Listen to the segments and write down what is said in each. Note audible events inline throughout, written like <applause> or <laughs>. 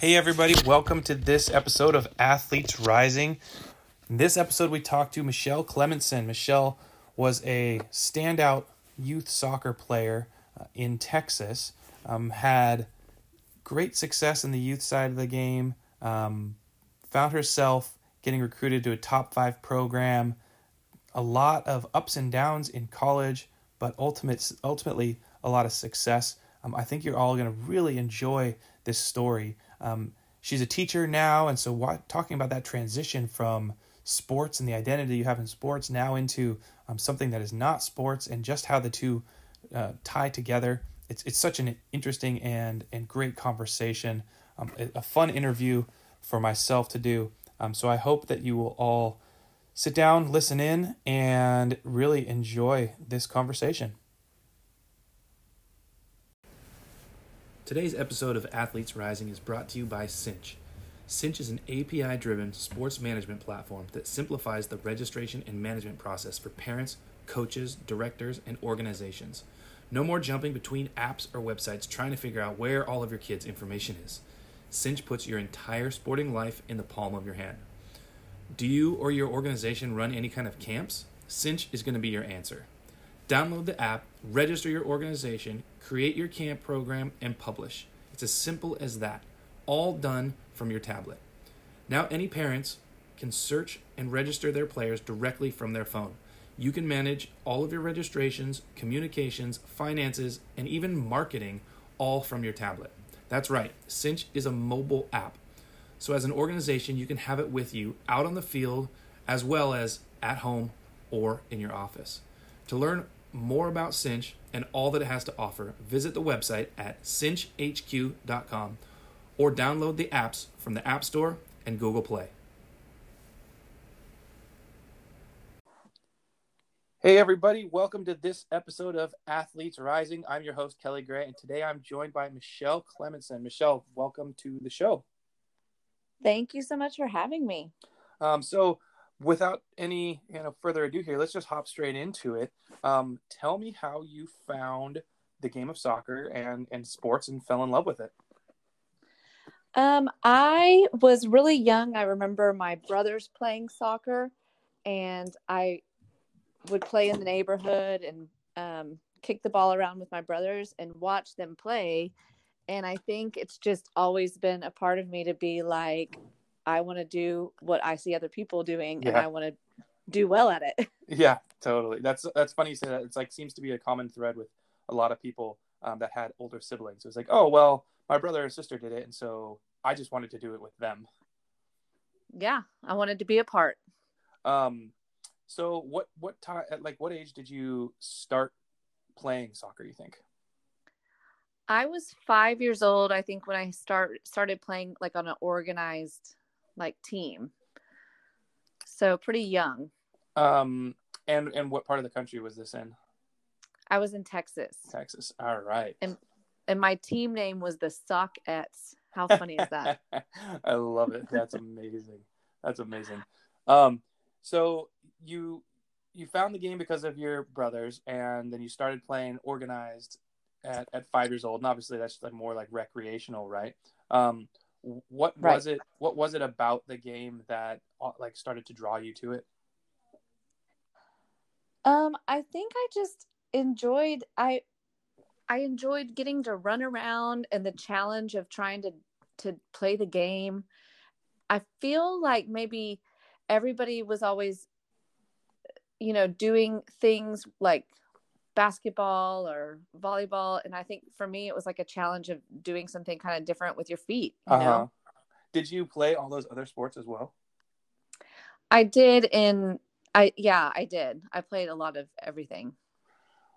Hey, everybody, welcome to this episode of Athletes Rising. In this episode, we talked to Michelle Clementson. Michelle was a standout youth soccer player uh, in Texas, um, had great success in the youth side of the game, um, found herself getting recruited to a top five program, a lot of ups and downs in college, but ultimate, ultimately a lot of success. Um, I think you're all going to really enjoy this story. Um, she's a teacher now, and so what, talking about that transition from sports and the identity you have in sports now into um, something that is not sports, and just how the two uh, tie together. It's it's such an interesting and and great conversation, um, a, a, fun interview for myself to do. Um, so I hope that you will all sit down, listen in, and really enjoy this conversation. Today's episode of Athletes Rising is brought to you by Cinch. Cinch is an API driven sports management platform that simplifies the registration and management process for parents, coaches, directors, and organizations. No more jumping between apps or websites trying to figure out where all of your kids' information is. Cinch puts your entire sporting life in the palm of your hand. Do you or your organization run any kind of camps? Cinch is going to be your answer. Download the app, register your organization, create your camp program, and publish. It's as simple as that, all done from your tablet. Now, any parents can search and register their players directly from their phone. You can manage all of your registrations, communications, finances, and even marketing all from your tablet. That's right, Cinch is a mobile app. So, as an organization, you can have it with you out on the field as well as at home or in your office. To learn more about Cinch and all that it has to offer, visit the website at cinchhq.com or download the apps from the App Store and Google Play. Hey, everybody, welcome to this episode of Athletes Rising. I'm your host, Kelly Gray, and today I'm joined by Michelle Clementson. Michelle, welcome to the show. Thank you so much for having me. Um, so, without any you know further ado here let's just hop straight into it. Um, tell me how you found the game of soccer and and sports and fell in love with it. Um i was really young. I remember my brothers playing soccer and i would play in the neighborhood and um, kick the ball around with my brothers and watch them play. And i think it's just always been a part of me to be like I want to do what I see other people doing, yeah. and I want to do well at it. <laughs> Yeah, totally. That's that's funny you say that. It's like seems to be a common thread with a lot of people um, that had older siblings. It was like, oh well, my brother or sister did it, and so I just wanted to do it with them. Yeah, I wanted to be a part. Um, so what what time at like what age did you start playing soccer? You think? I was five years old, I think, when I start started playing like on an organized like team. So pretty young. Um, and and what part of the country was this in? I was in Texas. Texas. All right. And and my team name was the Sockettes. How funny is that? <laughs> I love it. That's amazing. That's amazing. Um, so you you found the game because of your brothers, and then you started playing organized at, at five years old, and obviously that's like more like recreational, right? Um, what right. was it what was it about the game that uh, like started to draw you to it um i think i just enjoyed i i enjoyed getting to run around and the challenge of trying to to play the game i feel like maybe everybody was always you know doing things like basketball or volleyball and i think for me it was like a challenge of doing something kind of different with your feet you uh-huh. know? Did you play all those other sports as well? I did in i yeah i did. I played a lot of everything.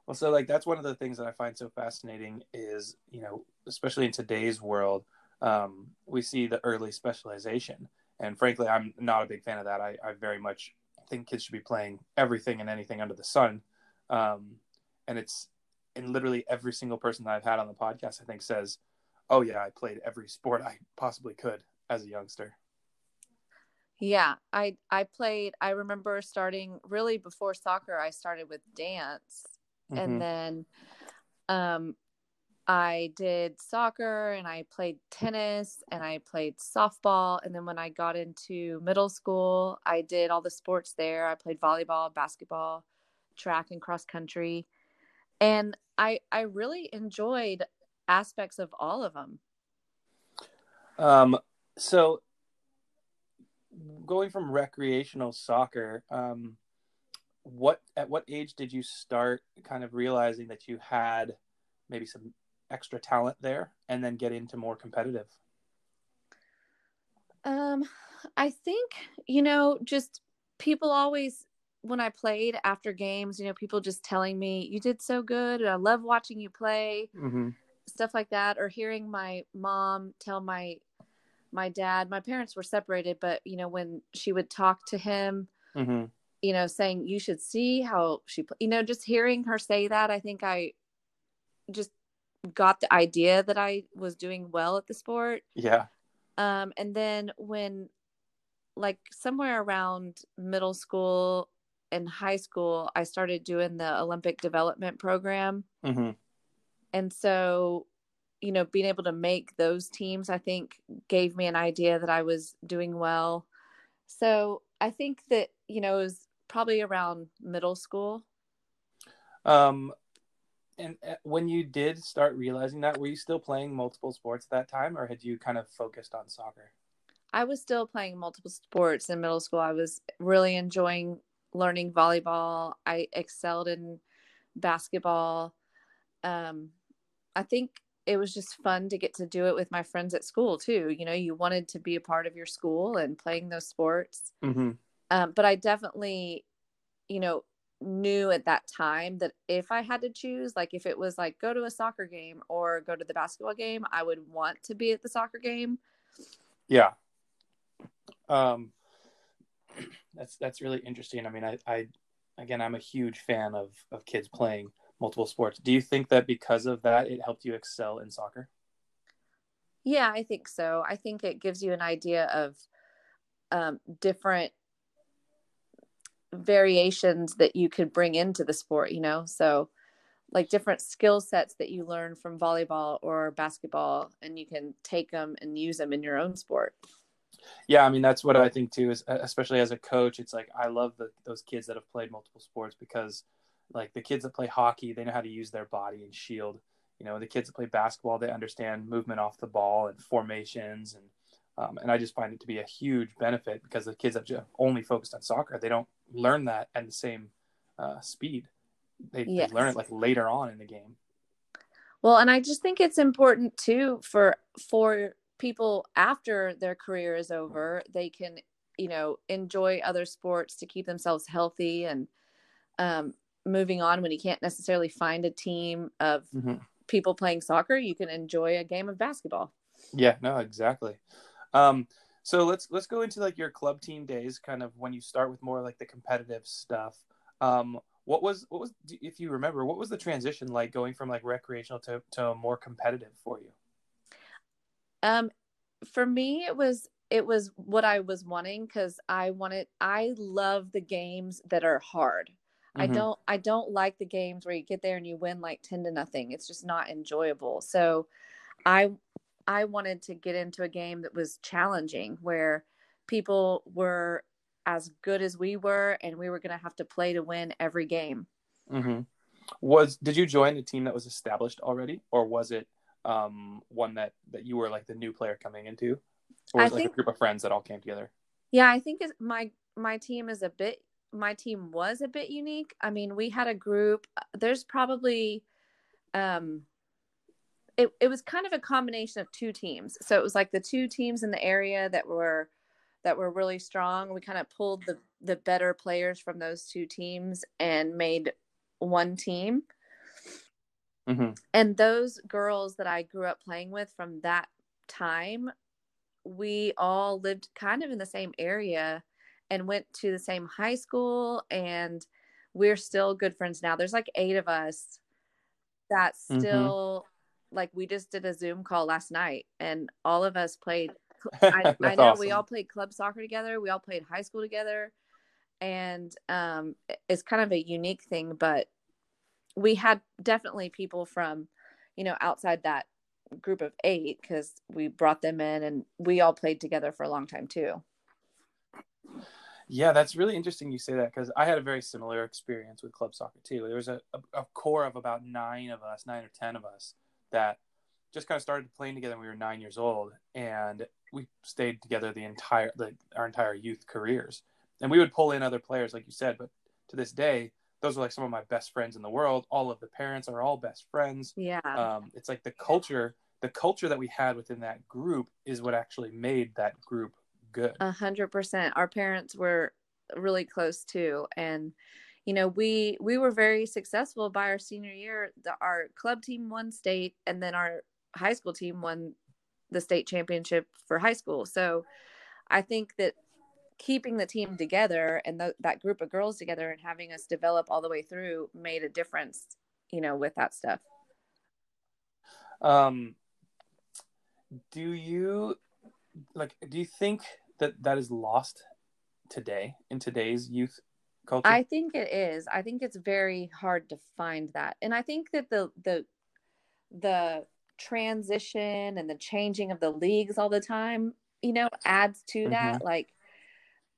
Well so like that's one of the things that i find so fascinating is you know especially in today's world um, we see the early specialization and frankly i'm not a big fan of that. I, I very much think kids should be playing everything and anything under the sun um, and it's and literally every single person that I've had on the podcast, I think, says, "Oh yeah, I played every sport I possibly could as a youngster." Yeah, I I played. I remember starting really before soccer. I started with dance, mm-hmm. and then, um, I did soccer and I played tennis and I played softball. And then when I got into middle school, I did all the sports there. I played volleyball, basketball, track, and cross country. And I, I really enjoyed aspects of all of them. Um, so going from recreational soccer, um, what at what age did you start kind of realizing that you had maybe some extra talent there and then get into more competitive? Um, I think, you know, just people always, when I played after games, you know, people just telling me, you did so good. And I love watching you play, mm-hmm. stuff like that. Or hearing my mom tell my, my dad, my parents were separated, but, you know, when she would talk to him, mm-hmm. you know, saying, you should see how she, you know, just hearing her say that, I think I just got the idea that I was doing well at the sport. Yeah. Um, and then when, like, somewhere around middle school and high school, I started doing the Olympic development program. Mm-hmm. And so, you know, being able to make those teams, I think, gave me an idea that I was doing well. So I think that, you know, it was probably around middle school. Um, and uh, when you did start realizing that, were you still playing multiple sports at that time, or had you kind of focused on soccer? I was still playing multiple sports in middle school. I was really enjoying learning volleyball. I excelled in basketball. Um, I think it was just fun to get to do it with my friends at school too. You know, you wanted to be a part of your school and playing those sports. Mm-hmm. Um, but I definitely, you know, knew at that time that if I had to choose, like if it was like go to a soccer game or go to the basketball game, I would want to be at the soccer game. Yeah. Um <clears throat> that's that's really interesting. I mean, I, I again I'm a huge fan of of kids playing multiple sports. Do you think that because of that it helped you excel in soccer? Yeah, I think so. I think it gives you an idea of um, different variations that you could bring into the sport, you know? So, like different skill sets that you learn from volleyball or basketball, and you can take them and use them in your own sport. Yeah, I mean that's what I think too. Is especially as a coach, it's like I love the, those kids that have played multiple sports because, like the kids that play hockey, they know how to use their body and shield. You know, the kids that play basketball, they understand movement off the ball and formations and um, and I just find it to be a huge benefit because the kids that just only focused on soccer, they don't learn that at the same uh, speed. They, yes. they learn it like later on in the game. Well, and I just think it's important too for for people after their career is over, they can you know enjoy other sports to keep themselves healthy and um, moving on when you can't necessarily find a team of mm-hmm. people playing soccer you can enjoy a game of basketball yeah no exactly um, so let's let's go into like your club team days, kind of when you start with more like the competitive stuff. Um, what was what was if you remember what was the transition like going from like recreational to to more competitive for you? Um, for me, it was it was what I was wanting because I wanted I love the games that are hard. Mm-hmm. I don't I don't like the games where you get there and you win like 10 to nothing. It's just not enjoyable. So I I wanted to get into a game that was challenging where people were as good as we were and we were going to have to play to win every game. Mm-hmm. Was did you join a team that was established already or was it um, one that that you were like the new player coming into or was I it like think, a group of friends that all came together? Yeah, I think my my team is a bit my team was a bit unique. I mean, we had a group there's probably um it, it was kind of a combination of two teams. So it was like the two teams in the area that were that were really strong. We kind of pulled the the better players from those two teams and made one team. Mm-hmm. And those girls that I grew up playing with from that time, we all lived kind of in the same area and went to the same high school and we're still good friends now. There's like eight of us that mm-hmm. still like we just did a Zoom call last night and all of us played. <laughs> I, I know awesome. we all played club soccer together. We all played high school together. And um, it's kind of a unique thing, but we had definitely people from, you know, outside that group of eight because we brought them in and we all played together for a long time too. Yeah, that's really interesting you say that because I had a very similar experience with club soccer too. There was a, a, a, core of about nine of us, nine or 10 of us, that just kind of started playing together when we were nine years old. And we stayed together the entire, the, our entire youth careers. And we would pull in other players, like you said, but to this day, those are like some of my best friends in the world. All of the parents are all best friends. Yeah. Um, it's like the culture, the culture that we had within that group is what actually made that group good. A hundred percent. Our parents were really close too, and you know we we were very successful by our senior year. The, our club team won state, and then our high school team won the state championship for high school. So I think that keeping the team together and that group of girls together and having us develop all the way through made a difference, you know, with that stuff. Um, do you like? Do you think that that is lost today in today's youth culture? I think it is. I think it's very hard to find that. And I think that the the the transition and the changing of the leagues all the time, you know, adds to that. Mm-hmm. Like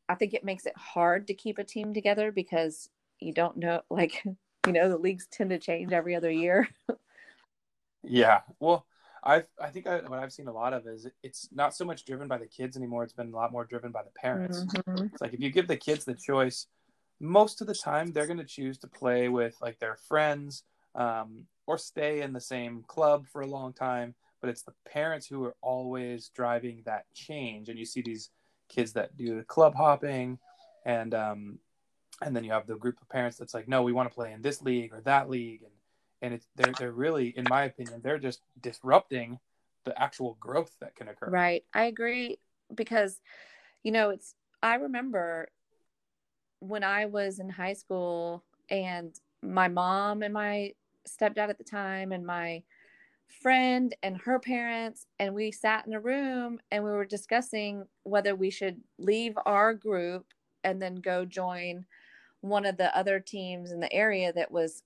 I think it makes it hard to keep a team together because you don't know <laughs> like you know the leagues tend to change every other year. <laughs> yeah. Well, I've I think I, what I've seen a lot of is it's not so much driven by the kids anymore. It's been a lot more driven by the parents. Mm-hmm. It's like if you give the kids the choice, most of the time they're going to choose to play with like their friends um, or stay in the same club for a long time. But it's the parents who are always driving that change, and you see these kids that do the club hopping, and um, and then you have the group of parents that's like, no, we want to play in this league or that league, and and it's they're they're really, in my opinion, they're just disrupting the actual growth that can occur. Right, I agree because, you know, it's I remember when I was in high school and my mom and my stepdad at the time and my friend and her parents and we sat in a room and we were discussing whether we should leave our group and then go join one of the other teams in the area that was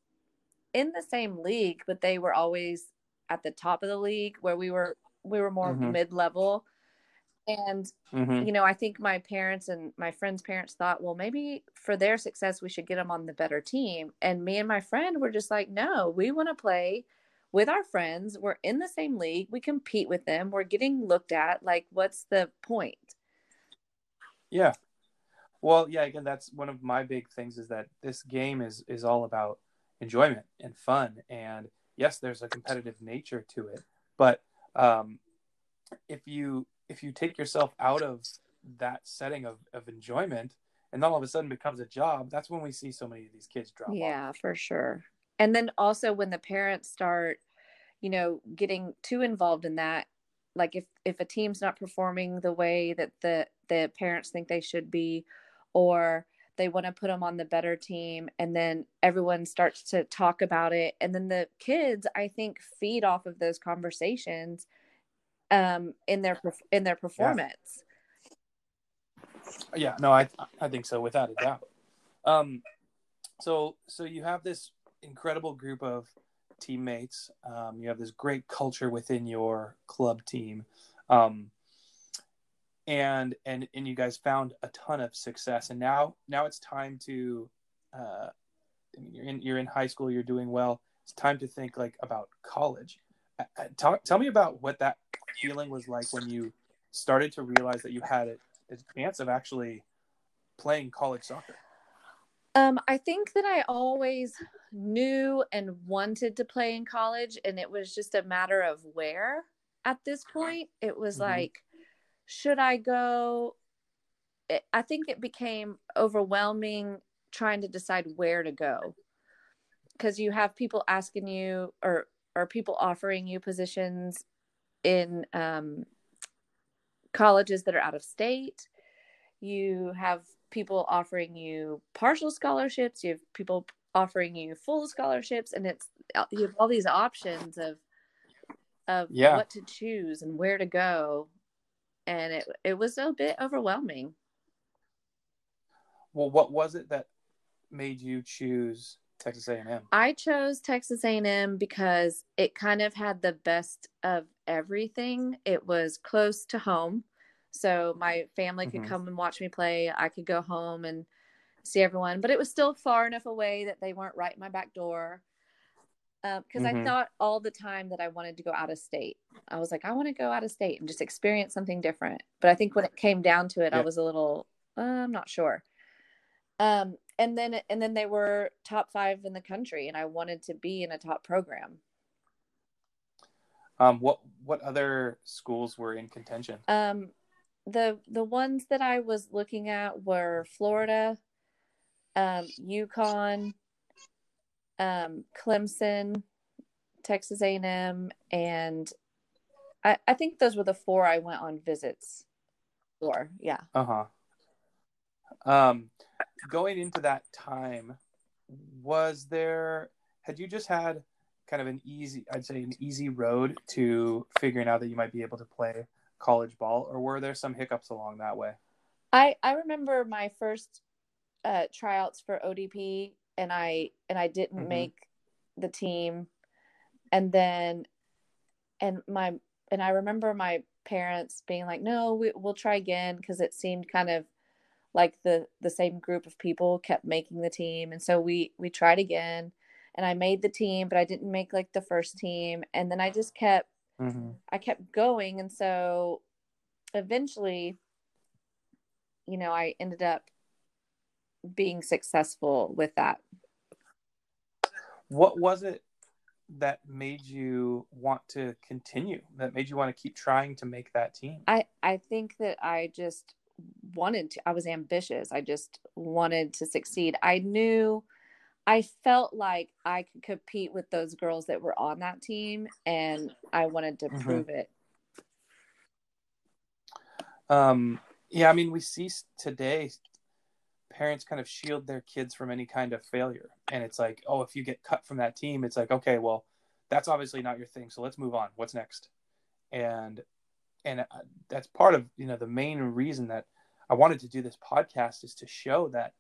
in the same league, but they were always at the top of the league where we were we were more mm-hmm. mid level. And mm-hmm. you know, I think my parents and my friends' parents thought, well, maybe for their success, we should get them on the better team. And me and my friend were just like, no, we want to play with our friends. We're in the same league. We compete with them. We're getting looked at. Like, what's the point? Yeah. Well, yeah. Again, that's one of my big things is that this game is is all about enjoyment and fun. And yes, there's a competitive nature to it, but um, if you if you take yourself out of that setting of, of enjoyment and then all of a sudden becomes a job, that's when we see so many of these kids drop yeah, off. for sure. And then also when the parents start, you know, getting too involved in that, like if if a team's not performing the way that the the parents think they should be, or they want to put them on the better team and then everyone starts to talk about it and then the kids i think feed off of those conversations um in their in their performance. Yeah, yeah no i i think so without a doubt. Um so so you have this incredible group of teammates. Um you have this great culture within your club team. Um and and and you guys found a ton of success. And now now it's time to uh I mean, you're in you're in high school you're doing well. It's time to think like about college. Uh, uh tell, tell me about what that feeling was like when you started to realize that you had a, a chance of actually playing college soccer um, I think that I always knew and wanted to play in college, and it was just a matter of where at this point. It was mm-hmm. like, should I go? I think it became overwhelming trying to decide where to go because you have people asking you or or people offering you positions in um, colleges that are out of state. You have people offering you partial scholarships. You have people offering you full scholarships, and it's uh, you have all these options of of yeah. what to choose and where to go and it it was a bit overwhelming. Well, what was it that made you choose Texas A&M? I chose Texas A&M because it kind of had the best of everything. It was close to home, so my family could Mhm. come and watch me play. I could go home and see everyone, but it was still far enough away that they weren't right in my back door. Because I Mhm. thought all the time that I wanted to go out of state. I was like, I want to go out of state and just experience something different. But I think when it came down to it, I was a little, uh, I'm not sure. Um, and then and then they were top five in the country, and I wanted to be in a top program. Um, what what other schools were in contention? Um, the the ones that I was looking at were Florida, um, UConn, um, Clemson, Texas A and M, and I, I think those were the four I went on visits for. Yeah. Uh huh. Um, going into that time, was there? Had you just had kind of an easy, I'd say, an easy road to figuring out that you might be able to play college ball, or were there some hiccups along that way? I I remember my first uh, tryouts for ODP, and I and I didn't Mhm. make the team, and then and my and I remember my parents being like, "No, we, we'll try again," because it seemed kind of like the the same group of people kept making the team, and so we we tried again, and I made the team, but I didn't make like the first team, and then I just kept Mm-hmm. I kept going. And so eventually, you know, I ended up being successful with that. What was it that made you want to continue? That made you want to keep trying to make that team? I, I think that I just wanted to, I was ambitious. I just wanted to succeed. I knew, I felt like I could compete with those girls that were on that team, and I wanted to Mhm. prove it. Um, yeah, I mean, we see today parents kind of shield their kids from any kind of failure. And it's like, oh, if you get cut from that team, it's like, okay, well, that's obviously not your thing. So let's move on. What's next? And and uh, that's part of you know the main reason that I wanted to do this podcast is to show that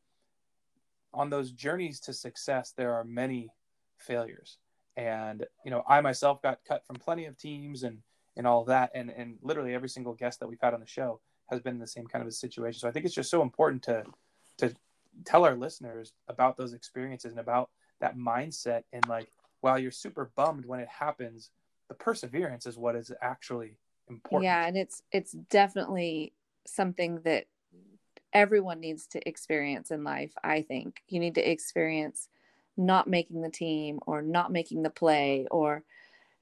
on those journeys to success there are many failures. And you know, I myself got cut from plenty of teams and and all that. And and literally every single guest that we've had on the show has been in the same kind of a situation. So i think it's just so important to to tell our listeners about those experiences and about that mindset and like while you're super bummed when it happens the perseverance is what is actually important. Yeah, and it's it's definitely something that everyone needs to experience in life, I think. You need to experience not making the team or not making the play or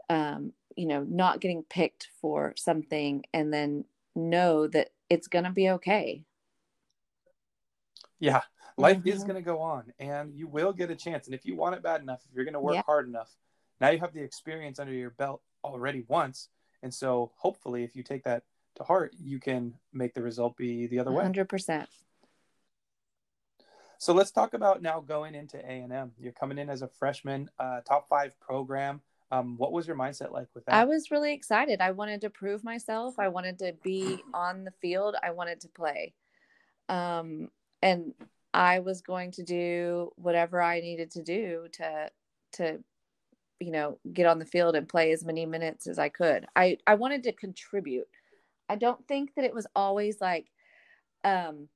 um, you know, not getting picked for something and then know that it's going to be okay. yeah life is Mhm. going to go on and you will get a chance and if you want it bad enough if you're going to work Yeah. hard enough now you have the experience under your belt already once and so hopefully if you take that to heart you can make the result be the other way 100%. So let's talk about now going into A and M. You're coming in as a freshman, uh, top five program. Um, what was your mindset like with that? I was really excited. I wanted to prove myself. I wanted to be <clears throat> on the field. I wanted to play. Um, and I was going to do whatever I needed to do to to you know, get on the field and play as many minutes as I could. I I wanted to contribute. I don't think that it was always like um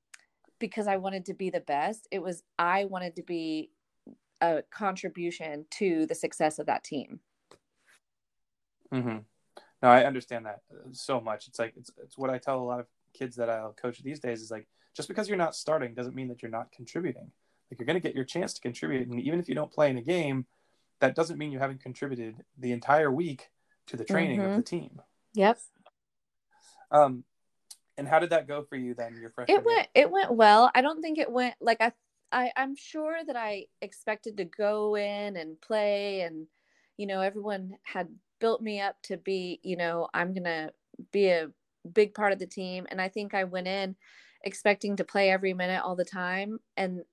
because I wanted to be the best. It was I wanted to be a contribution to the success of that team. hmm No, I understand that uh, so much. It's like it's it's what I tell a lot of kids that I'll coach these days is like just because you're not starting doesn't mean that you're not contributing. Like you're going to get your chance to contribute, and even if you don't play in a game, that doesn't mean you haven't contributed the entire week to the training of Mhm. the team. Yep. Um, and how did that go for you then? Your freshman It went it went well. I don't think it went like I I I'm sure that I expected to go in and play and you know everyone had built me up to be, you know, I'm going to be a big part of the team and I think I went in expecting to play every minute all the time and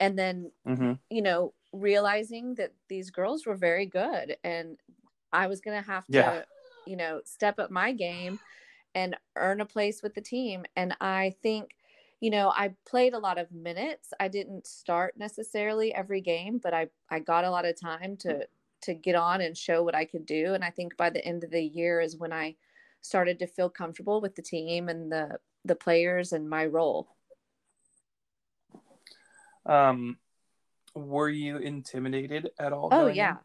and then year? hmm you know realizing that these girls were very good and I was going to have to Yeah. you know step up my game and earn a place with the team and I think you know, I played a lot of minutes. I didn't start necessarily every game, but I I got a lot of time to to get on and show what I could do. And I think by the end of the year is when I started to feel comfortable with the team and the the players and my role. Um, were you intimidated at all? Oh yeah, in?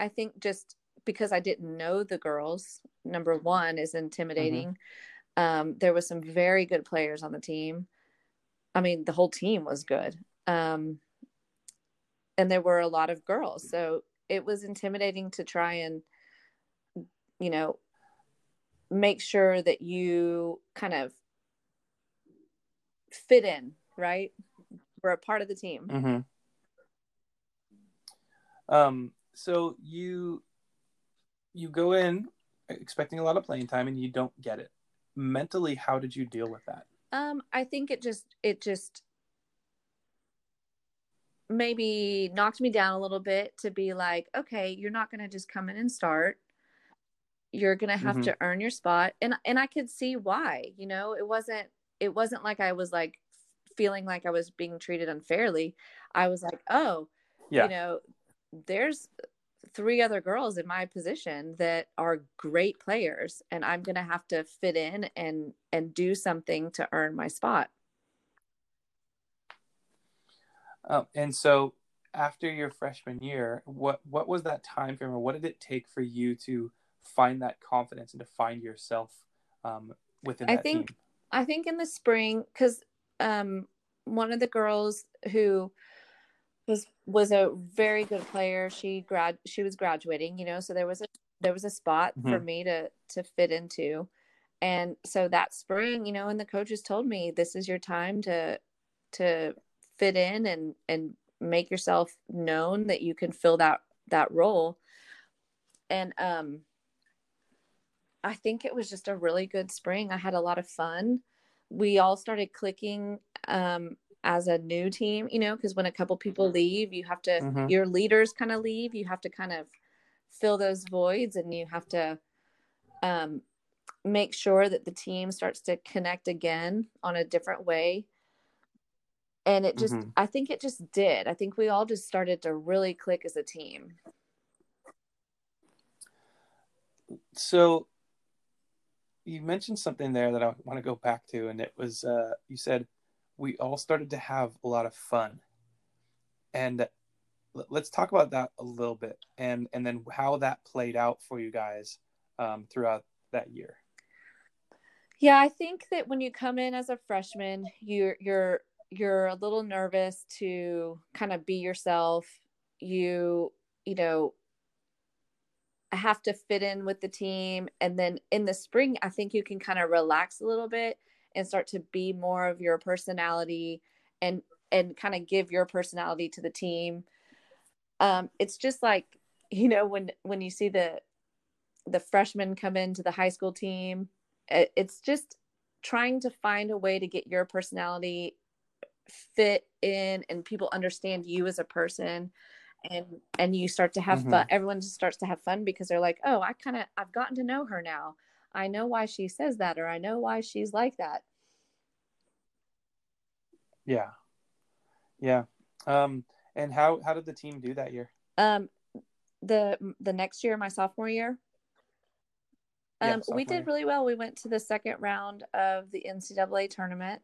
I think just because I didn't know the girls, number one is intimidating. Mm-hmm. Um, there was some very good players on the team. I mean, the whole team was good. Um, and there were a lot of girls. So it was intimidating to try and, you know, make sure that you kind of fit in, right? We're a part of the team. Mm-hmm. Um, so you you go in expecting a lot of playing time and you don't get it. Mentally how did you deal with that? Um i think it just it just maybe knocked me down a little bit to be like okay you're not going to just come in and start. You're going to have mm-hmm. to earn your spot. And and i could see why you know it wasn't it wasn't like i was like feeling like i was being treated unfairly. I was like oh yeah. you know there's three other girls in my position that are great players and i'm going to have to fit in and and do something to earn my spot um, and so after your freshman year what what was that time frame or what did it take for you to find that confidence and to find yourself um, within i think team? i think in the spring because um, one of the girls who was was a very good player. She grad she was graduating, you know, so there was a there was a spot mm-hmm. for me to to fit into. And so that spring, you know, and the coaches told me this is your time to to fit in and and make yourself known that you can fill that that role. And um I think it was just a really good spring. I had a lot of fun. We all started clicking um as a new team, you know, because when a couple people leave, you have to, mm-hmm. your leaders kind of leave, you have to kind of fill those voids and you have to um, make sure that the team starts to connect again on a different way. And it just, mm-hmm. I think it just did. I think we all just started to really click as a team. So you mentioned something there that I want to go back to, and it was uh, you said we all started to have a lot of fun. And let's talk about that a little bit and and then how that played out for you guys um, throughout that year. Yeah, I think that when you come in as a freshman, you're you're you're a little nervous to kind of be yourself. You you know have to fit in with the team and then in the spring I think you can kind of relax a little bit and start to be more of your personality and and kind of give your personality to the team um it's just like you know when when you see the the freshmen come into the high school team it, it's just trying to find a way to get your personality fit in and people understand you as a person and and you start to have mm-hmm. fun everyone just starts to have fun because they're like oh i kind of i've gotten to know her now I know why she says that, or I know why she's like that. Yeah. Yeah. Um, and how, how did the team do that year? Um, the, the next year, my sophomore year, um, yeah, we did really well. We went to the second round of the NCAA tournament.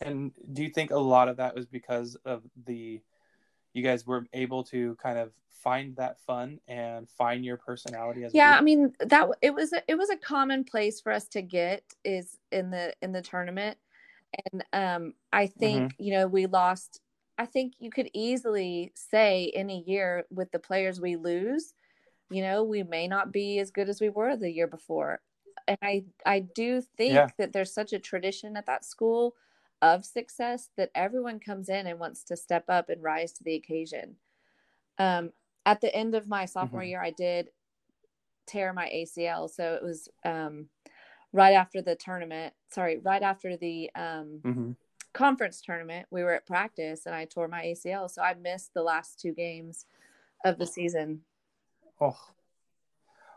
And do you think a lot of that was because of the you guys were able to kind of find that fun and find your personality as yeah i mean that it was a, it was a common place for us to get is in the in the tournament and um i think mm-hmm. you know we lost i think you could easily say any year with the players we lose you know we may not be as good as we were the year before and i i do think yeah. that there's such a tradition at that school of success that everyone comes in and wants to step up and rise to the occasion. Um, at the end of my sophomore mm-hmm. year, I did tear my ACL. So it was um, right after the tournament, sorry, right after the um, mm-hmm. conference tournament, we were at practice and I tore my ACL. So I missed the last two games of the season. Oh,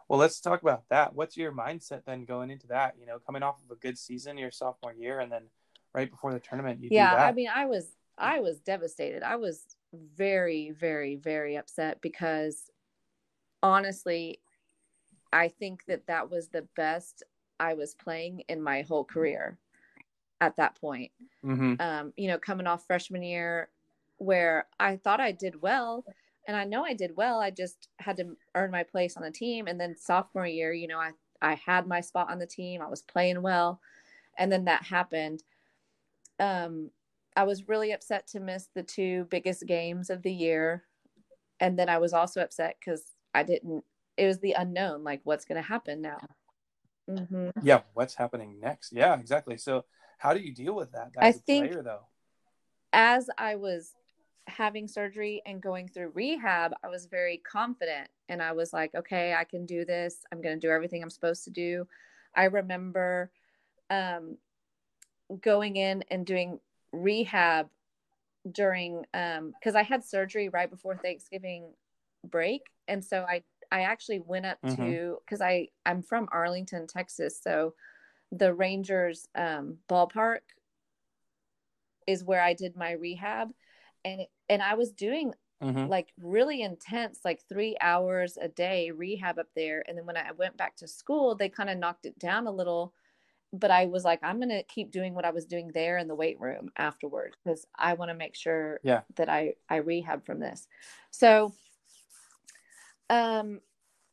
Well, let's talk about that. What's your mindset then going into that? You know, coming off of a good season your sophomore year, and then right before the tournament, you yeah. I mean, I was I was devastated. I was very, very, very upset because honestly, I think that that was the best I was playing in my whole career at that point. Mm-hmm. Um, you know, coming off freshman year where I thought I did well and I know I did well. I just had to earn my place on the team. And then sophomore year, you know, I, I had my spot on the team. I was playing well. And then that happened. Um, I was really upset to miss the two biggest games of the year. And then I was also upset because I didn't, it was the unknown, like what's going to happen now. Mm-hmm. Yeah, what's happening next? Yeah, exactly. So, how do you deal with that? I think, player, though, as I was having surgery and going through rehab, I was very confident and I was like, okay, I can do this. I'm going to do everything I'm supposed to do. I remember um, going in and doing rehab during um because I had surgery right before Thanksgiving break and so I I actually went up mm-hmm. to because I I'm from Arlington, Texas, so the Rangers um, ballpark is where I did my rehab, and and I was doing mm-hmm. like really intense, like three hours a day rehab up there, and then when I went back to school, they kind of knocked it down a little. But I was like, I'm gonna keep doing what I was doing there in the weight room afterwards because I want to make sure yeah. that I I rehab from this. So um,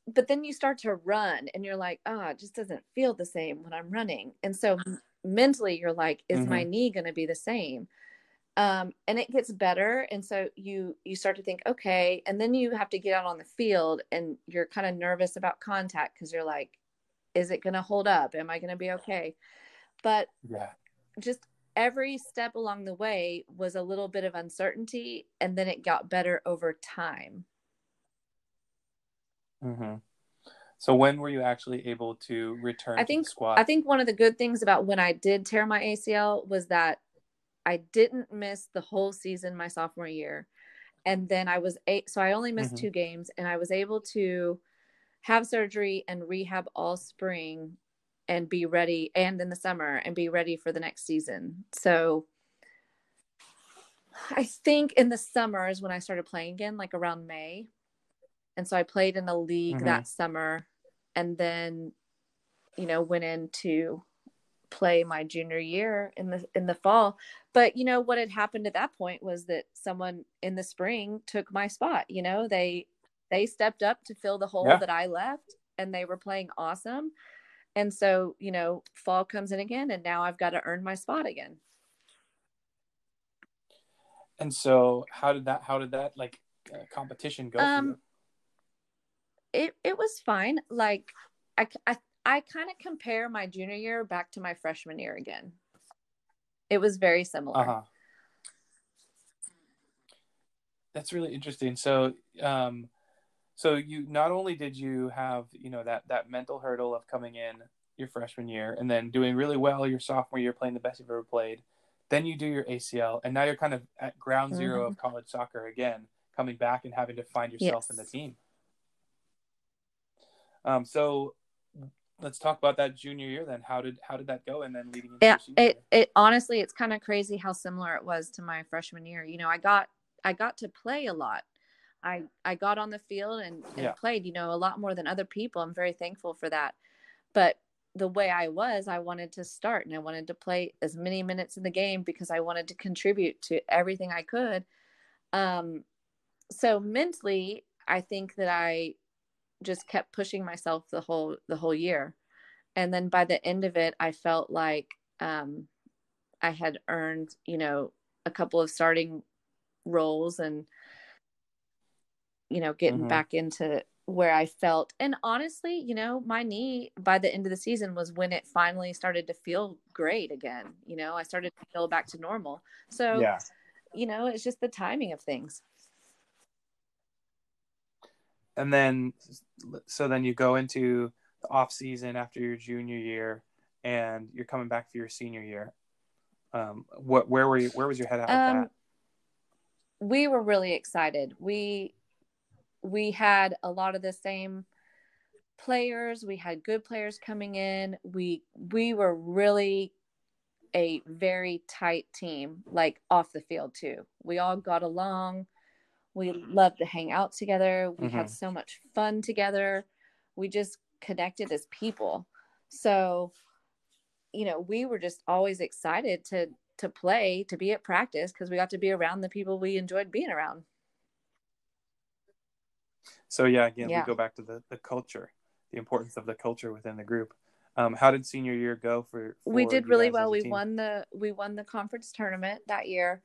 but then you start to run and you're like, oh, it just doesn't feel the same when I'm running. And so mentally you're like, is mm-hmm. my knee going to be the same? Um, and it gets better. And so you, you start to think, okay. And then you have to get out on the field and you're kind of nervous about contact because you're like, is it going to hold up? Am I going to be okay? But yeah, just every step along the way was a little bit of uncertainty. And then it got better over time. Mm-hmm. So when were you actually able to return I think, squad? I think one of the good things about when I did tear my ACL was that I didn't miss the whole season my sophomore year. And then I was eight, so I only missed mm-hmm. two games and I was able to have surgery and rehab all spring and be ready and in the summer and be ready for the next season. So I think in the summer is when I started playing again, like around May and so I played in a league mm-hmm. that summer and then you know went in to play my junior year in the in the fall but you know what had happened at that point was that someone in the spring took my spot you know they they stepped up to fill the hole yeah. that I left and they were playing awesome and so you know fall comes in again and now I've got to earn my spot again and so how did that how did that like uh, competition go um, it it was fine. Like I I I kind of compare my junior year back to my freshman year again. It was very similar. Uh-huh. That's really interesting. So, um, so you not only did you have you know that that mental hurdle of coming in your freshman year and then doing really well your sophomore year, playing the best you've ever played, then you do your ACL, and now you're kind of at ground 0 mm-hmm. of college soccer again, coming back and having to find yourself yes. in the team. Um, so let's talk about that junior year then. How did how did that go? And then leading into yeah, it it honestly it's kind of crazy how similar it was to my freshman year. You know, I got I got to play a lot. I I got on the field and, and yeah. played, you know, a lot more than other people. I'm very thankful for that. But the way I was, I wanted to start and I wanted to play as many minutes in the game because I wanted to contribute to everything I could. Um, so mentally, I think that I just kept pushing myself the whole the whole year and then by the end of it i felt like um, i had earned you know a couple of starting roles and you know getting mm-hmm. back into where i felt. And honestly you know my knee by the end of the season was when it finally started to feel great again. You know i started to feel back to normal. So yeah. you know it's just the timing of things. And then so then you go into the off season after your junior year and you're coming back for your senior year. Um what where were you where was your head at um, that? We were really excited. We we had a lot of the same players. We had good players coming in. We we were really a very tight team, like off the field too. We all got along. We loved to hang out together. We Mm-hmm. had so much fun together. We just connected as people. So, you know, we were just always excited to to play, to be at practice because we got to be around the people we enjoyed being around. So yeah, again, Yeah. we go back to the the culture, the importance of the culture within the group. Um, how did senior year go for? we did really well. We team? won the we won the conference tournament that year.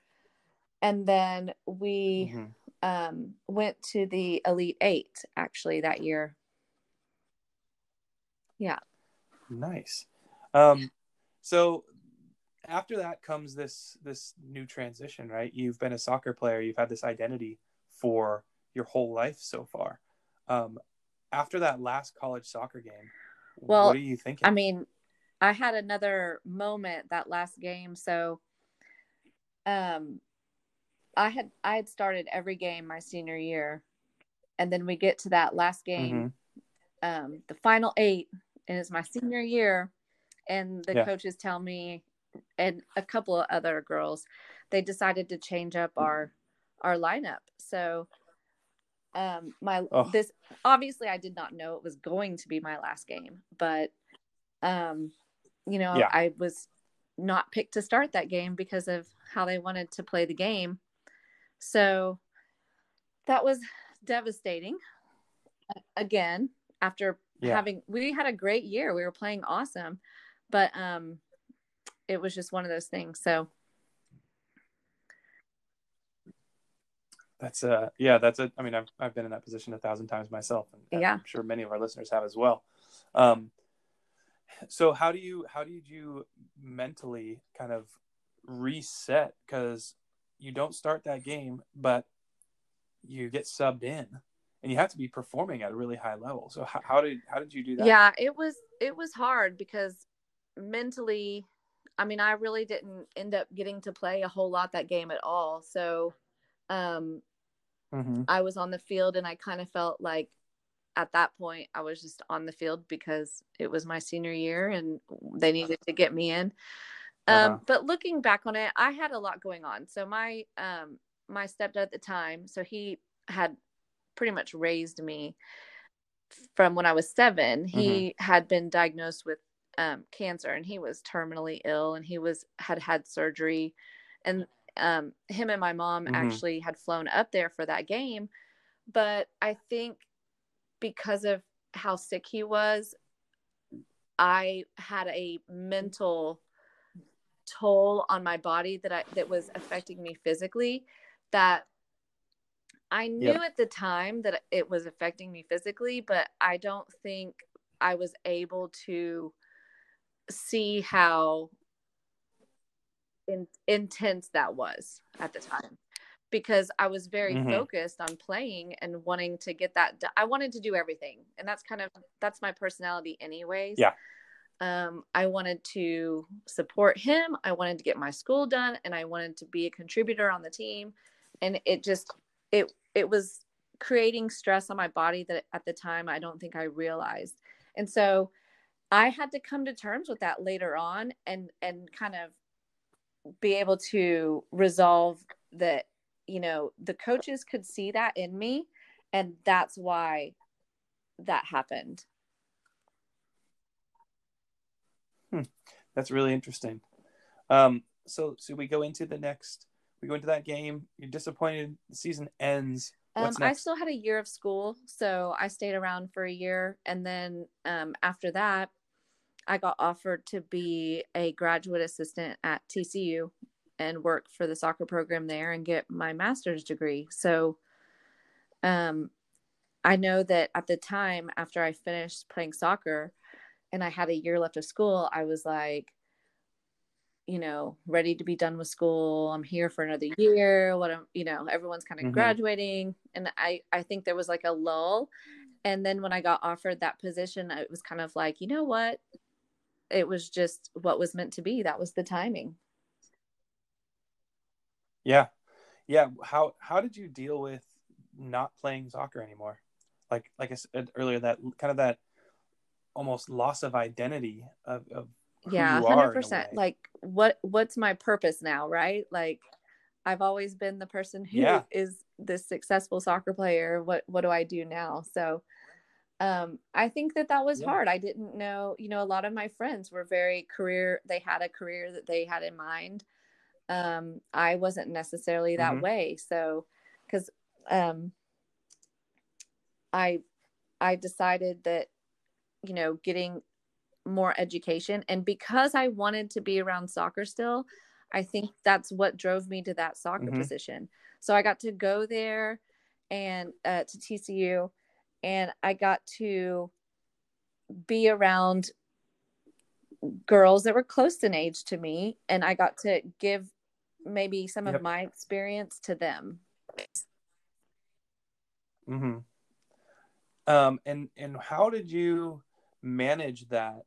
And then we Mhm. um went to the Elite 8 actually that year. Yeah. Nice. Um, so after that comes this this new transition, right? You've been a soccer player. You've had this identity for your whole life so far. Um, after that last college soccer game, Well, what are you thinking? I mean, I had another moment that last game. So, um, I had I had started every game my senior year, and then we get to that last game, Mhm. um, the final eight, and it's my senior year, and the Yeah. coaches tell me, and a couple of other girls, they decided to change up our our lineup. So, um, my Oh. this obviously I did not know it was going to be my last game, but um, you know, Yeah. I was not picked to start that game because of how they wanted to play the game. So that was devastating. Again, after Yeah. having we had a great year, we were playing awesome, but um, it was just one of those things. So That's uh yeah, that's a I mean I've I've been in that position a thousand times myself and Yeah. I'm sure many of our listeners have as well. Um so how do you how did you mentally kind of reset cuz you don't start that game but you get subbed in and you have to be performing at a really high level. So how, how did how did you do that? yeah, it was it was hard because mentally, I mean, I really didn't end up getting to play a whole lot that game at all. So um Mhm. I was on the field and I kind of felt like at that point I was just on the field because it was my senior year and they needed to get me in. Um, Uh-huh. but looking back on it, I had a lot going on. So my um my stepdad at the time, so he had pretty much raised me from when I was 7 He had been diagnosed with um, cancer and he was terminally ill and he was had had surgery and um, him and my mom Mhm. actually had flown up there for that game but i think because of how sick he was i had a mental toll on my body that i that was affecting me physically that i knew Yep. at the time that it was affecting me physically but i don't think i was able to see how in, intense that was at the time because I was very Mhm. focused on playing and wanting to get that I wanted to do everything and that's kind of that's my personality anyways. Yeah. Um I wanted to support him, I wanted to get my school done and I wanted to be a contributor on the team and it just it it was creating stress on my body that at the time I don't think I realized. And so I had to come to terms with that later on and and kind of be able to resolve that you know the coaches could see that in me and that's why that happened That's really interesting. Um, so so we go into the next. We go into that game. You're disappointed. The season ends. um, i still had a year of school so i stayed around for a year and then um, after that i got offered to be a graduate assistant at tcu and work for the soccer program there and get my master's degree. So um, i know that at the time after i finished playing soccer and i had a year left of school i was like you know ready to be done with school. I'm here for another year. What i'm you know everyone's kind of Mhm. graduating. And i i think there was like a lull. And then when i got offered that position it was kind of like you know what it was just what was meant to be. That was the timing. Yeah, yeah. How how did you deal with not playing soccer anymore? Like like I said earlier, that kind of that almost loss of identity of, of yeah 100% like what what's my purpose now right? Like i've always been the person who yeah. is this successful soccer player. What what do i do now? So um i think that that was yeah. hard i didn't know you know a lot of my friends were very career they had a career that they had in mind um i wasn't necessarily that mm-hmm. way so because um i i decided that you know getting more education. And because I wanted to be around soccer still, I think that's what drove me to that soccer mm-hmm. position. So I got to go there and uh, to TCU, and I got to be around girls that were close in age to me, and I got to give maybe some yep. of my experience to them. Mm-hmm. Um. And and how did you manage that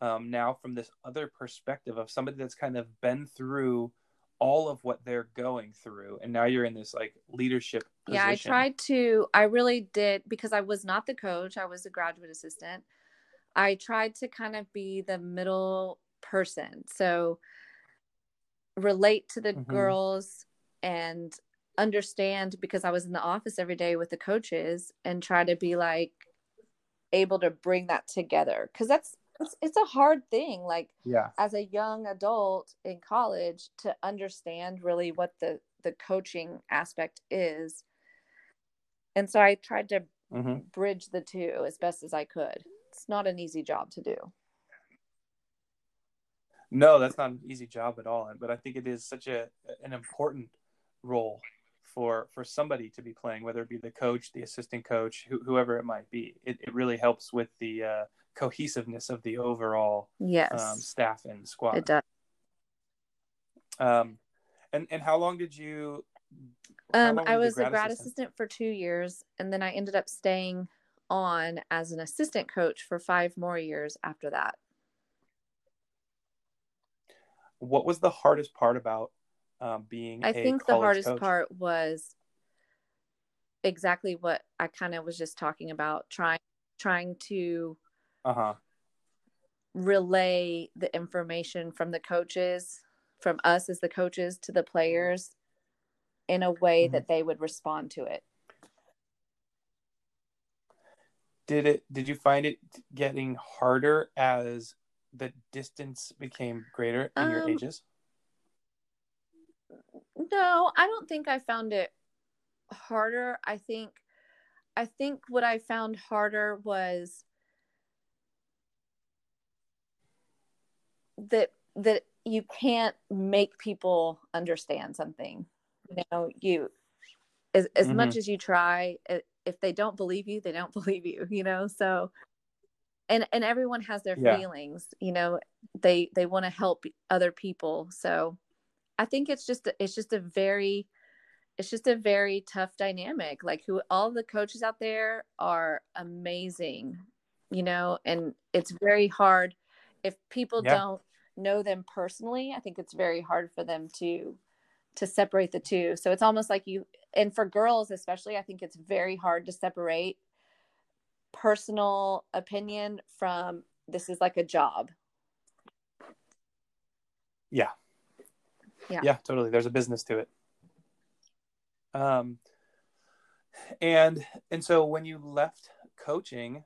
um, now from this other perspective of somebody that's kind of been through all of what they're going through and now you're in this like leadership position. yeah i tried to i really did because i was not the coach i was a graduate assistant i tried to kind of be the middle person so relate to the mm-hmm. girls and understand because i was in the office every day with the coaches and try to be like able to bring that together because that's it's, it's a hard thing like yeah. as a young adult in college to understand really what the the coaching aspect is. And so i tried to mm-hmm. bridge the two as best as i could. It's not an easy job to do. No that's not an easy job at all but i think it is such a an important role for for somebody to be playing whether it be the coach the assistant coach whoever it might be. It, it really helps with the uh, cohesiveness of the overall yes. um, staff and squad. It does. Um, and and how long did you? Um, I was a grad assistant? assistant for two years, and then I ended up staying on as an assistant coach for five more years after that. What was the hardest part about um, being? I think the hardest coach? part was exactly what I kind of was just talking about trying trying to uh-huh. relay the information from the coaches, from us as the coaches to the players in a way mm-hmm. that they would respond to it. Did it did you find it getting harder as the distance became greater in um, your ages? No, I don't think I found it harder. I think I think what I found harder was that that you can't make people understand something you know you as, as mm-hmm. much as you try if they don't believe you they don't <laughs> believe you you know so and and everyone has their yeah. feelings you know they they want to help other people so i think it's just it's just a very it's just a very tough dynamic like who all the coaches out there are amazing you know and it's very hard if people yeah. don't know them personally i think it's very hard for them to to separate the two. So it's almost like you and for girls especially i think it's very hard to separate personal opinion from this is like a job. Yeah. Yeah. Yeah totally. There's a business to it. Um and and so when you left coaching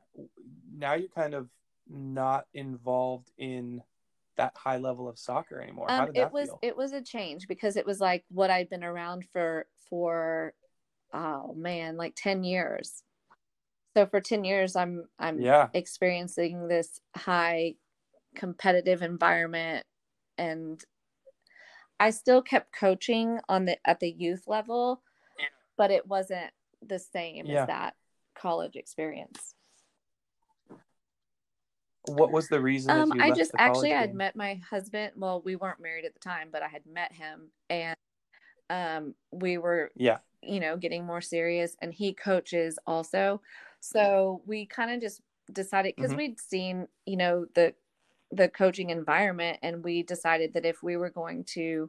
now you're kind of not involved in that high level of soccer anymore. Um, How did that it was feel? it was a change because it was like what I'd been around for for oh man, like 10 years. So for 10 years I'm I'm yeah. experiencing this high competitive environment and I still kept coaching on the at the youth level, but it wasn't the same yeah. as that college experience. What was the reason? Um, I just actually I had met my husband. Well, we weren't married at the time, but I had met him, and um, we were yeah, you know, getting more serious. And he coaches also, so we kind of just decided because mm-hmm. we'd seen you know the the coaching environment, and we decided that if we were going to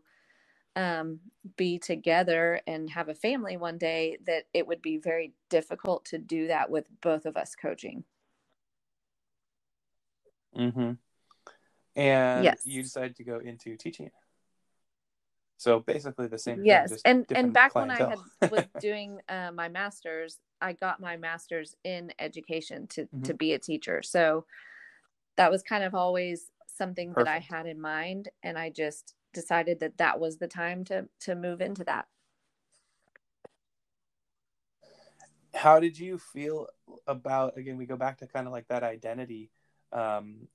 um, be together and have a family one day, that it would be very difficult to do that with both of us coaching. Mm-hmm. And Yes. you decided to go into teaching. So basically the same. thing, yes just and and back when i had was <laughs> doing uh, my master's i got my master's in education to Mm-hmm. to be a teacher so that was kind of always something that i had in mind and i just decided that that was the time to to move into that how did you feel about again we go back to kind of like that identity um,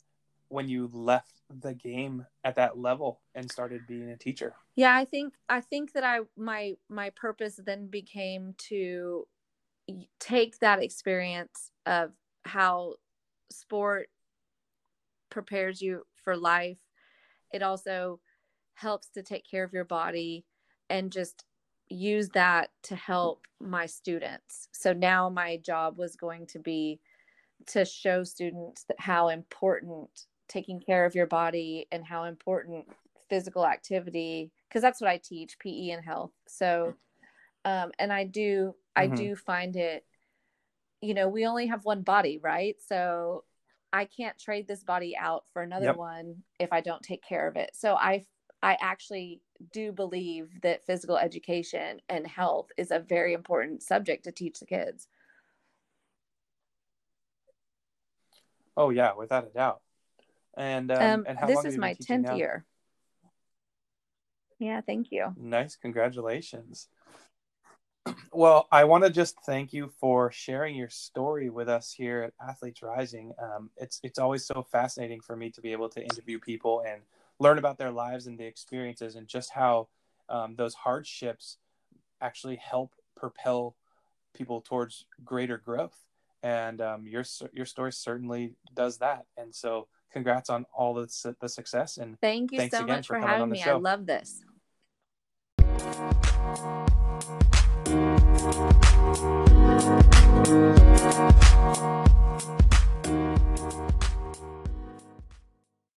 when you left the game at that level and started being a teacher? Yeah i think i think that i my my purpose then became to take that experience of how sport prepares you for life. It also helps to take care of your body and just use that to help my students. So now my job was going to be to show students that how important taking care of your body and how important physical activity because that's what I teach PE and health. So um and I do I Mhm. do find it you know, we only have one body, right? So I can't trade this body out for another Yep. one if I don't take care of it. So I I actually do believe that physical education and health is a very important subject to teach the kids. Oh yeah without a doubt and um, Um, and how this long is my 10th now? year. Yeah, thank you. nice congratulations well i want to just thank you for sharing your story with us here at athletes rising um, it's it's always so fascinating for me to be able to interview people and learn about their lives and the experiences and just how um, those hardships actually help propel people towards greater growth and um, your your story certainly does that. And so, congrats on all the the success and thank you so much for, for having me. Show. I love this. Thank you.